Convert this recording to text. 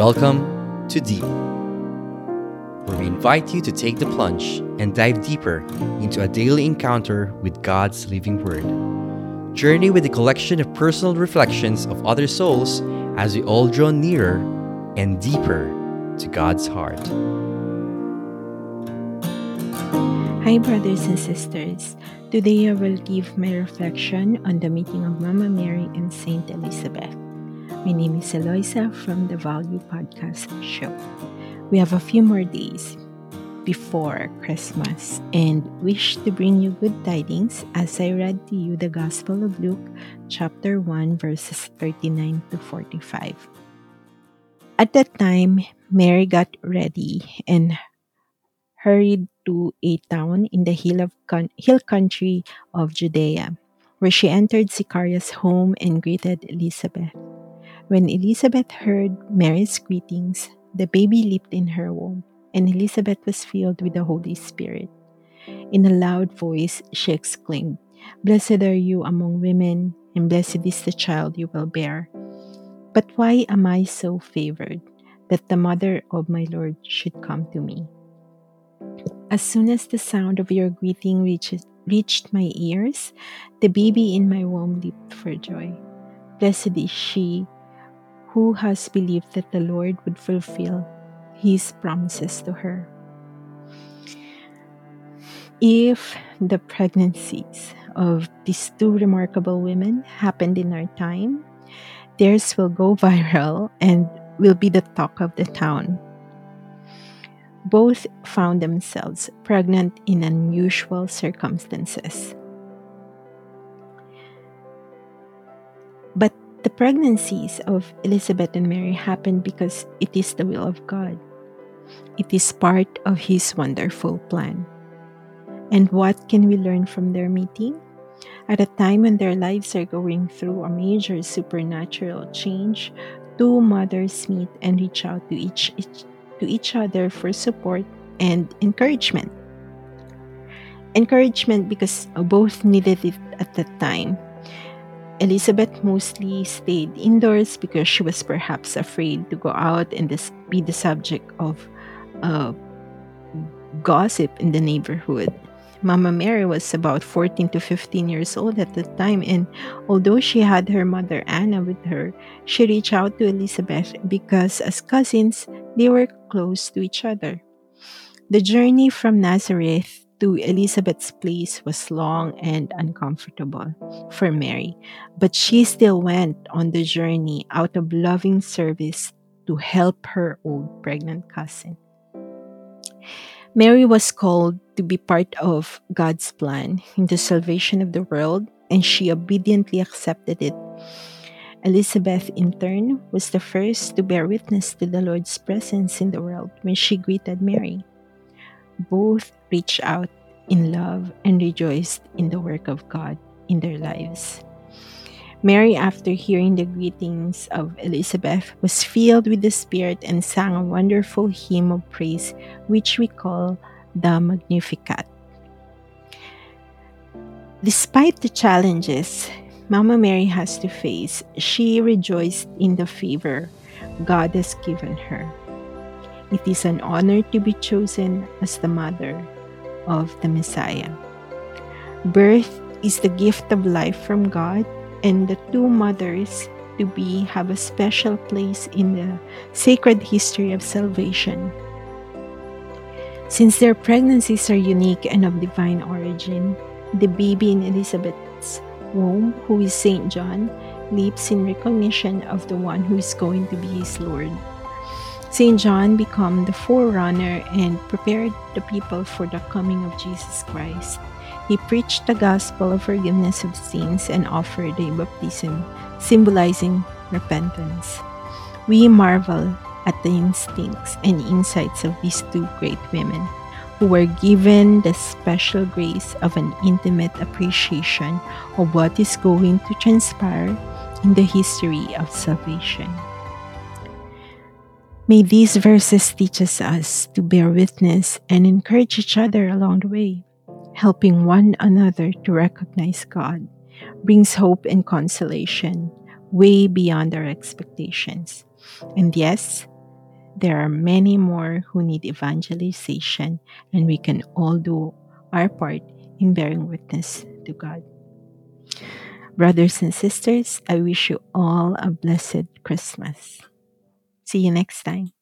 Welcome to Deep, where we invite you to take the plunge and dive deeper into a daily encounter with God's living Word. Journey with a collection of personal reflections of other souls as we all draw nearer and deeper to God's heart. Hi, brothers and sisters. Today I will give my reflection on the meeting of Mama Mary and Saint Elizabeth. My name is Eloisa from the Value Podcast Show. We have a few more days before Christmas and wish to bring you good tidings as I read to you the Gospel of Luke, chapter 1, verses 39 to 45. At that time, Mary got ready and hurried to a town in the hill, of con- hill country of Judea, where she entered Zechariah's home and greeted Elizabeth. When Elizabeth heard Mary's greetings, the baby leaped in her womb, and Elizabeth was filled with the Holy Spirit. In a loud voice, she exclaimed, Blessed are you among women, and blessed is the child you will bear. But why am I so favored that the mother of my Lord should come to me? As soon as the sound of your greeting reached, reached my ears, the baby in my womb leaped for joy. Blessed is she who has believed that the Lord would fulfill his promises to her. If the pregnancies of these two remarkable women happened in our time, theirs will go viral and will be the talk of the town both found themselves pregnant in unusual circumstances. But the pregnancies of Elizabeth and Mary happened because it is the will of God. It is part of His wonderful plan. And what can we learn from their meeting? At a time when their lives are going through a major supernatural change, two mothers meet and reach out to each, each to each other for support and encouragement. Encouragement because both needed it at that time. Elizabeth mostly stayed indoors because she was perhaps afraid to go out and be the subject of uh, gossip in the neighborhood. Mama Mary was about 14 to 15 years old at the time, and although she had her mother Anna with her, she reached out to Elizabeth because, as cousins, they were close to each other. The journey from Nazareth to Elizabeth's place was long and uncomfortable for Mary, but she still went on the journey out of loving service to help her old pregnant cousin. Mary was called to be part of God's plan in the salvation of the world, and she obediently accepted it. Elizabeth, in turn, was the first to bear witness to the Lord's presence in the world when she greeted Mary. Both reached out in love and rejoiced in the work of God in their lives. Mary, after hearing the greetings of Elizabeth, was filled with the Spirit and sang a wonderful hymn of praise, which we call the Magnificat. Despite the challenges Mama Mary has to face, she rejoiced in the favor God has given her. It is an honor to be chosen as the mother of the Messiah. Birth is the gift of life from God and the two mothers to be have a special place in the sacred history of salvation. Since their pregnancies are unique and of divine origin, the baby in Elizabeth's womb, who is Saint John, leaps in recognition of the one who is going to be his Lord. Saint John became the forerunner and prepared the people for the coming of Jesus Christ. He preached the gospel of forgiveness of sins and offered a baptism symbolizing repentance. We marvel at the instincts and insights of these two great women who were given the special grace of an intimate appreciation of what is going to transpire in the history of salvation. May these verses teach us to bear witness and encourage each other along the way helping one another to recognize God brings hope and consolation way beyond our expectations. And yes, there are many more who need evangelization, and we can all do our part in bearing witness to God. Brothers and sisters, I wish you all a blessed Christmas. See you next time.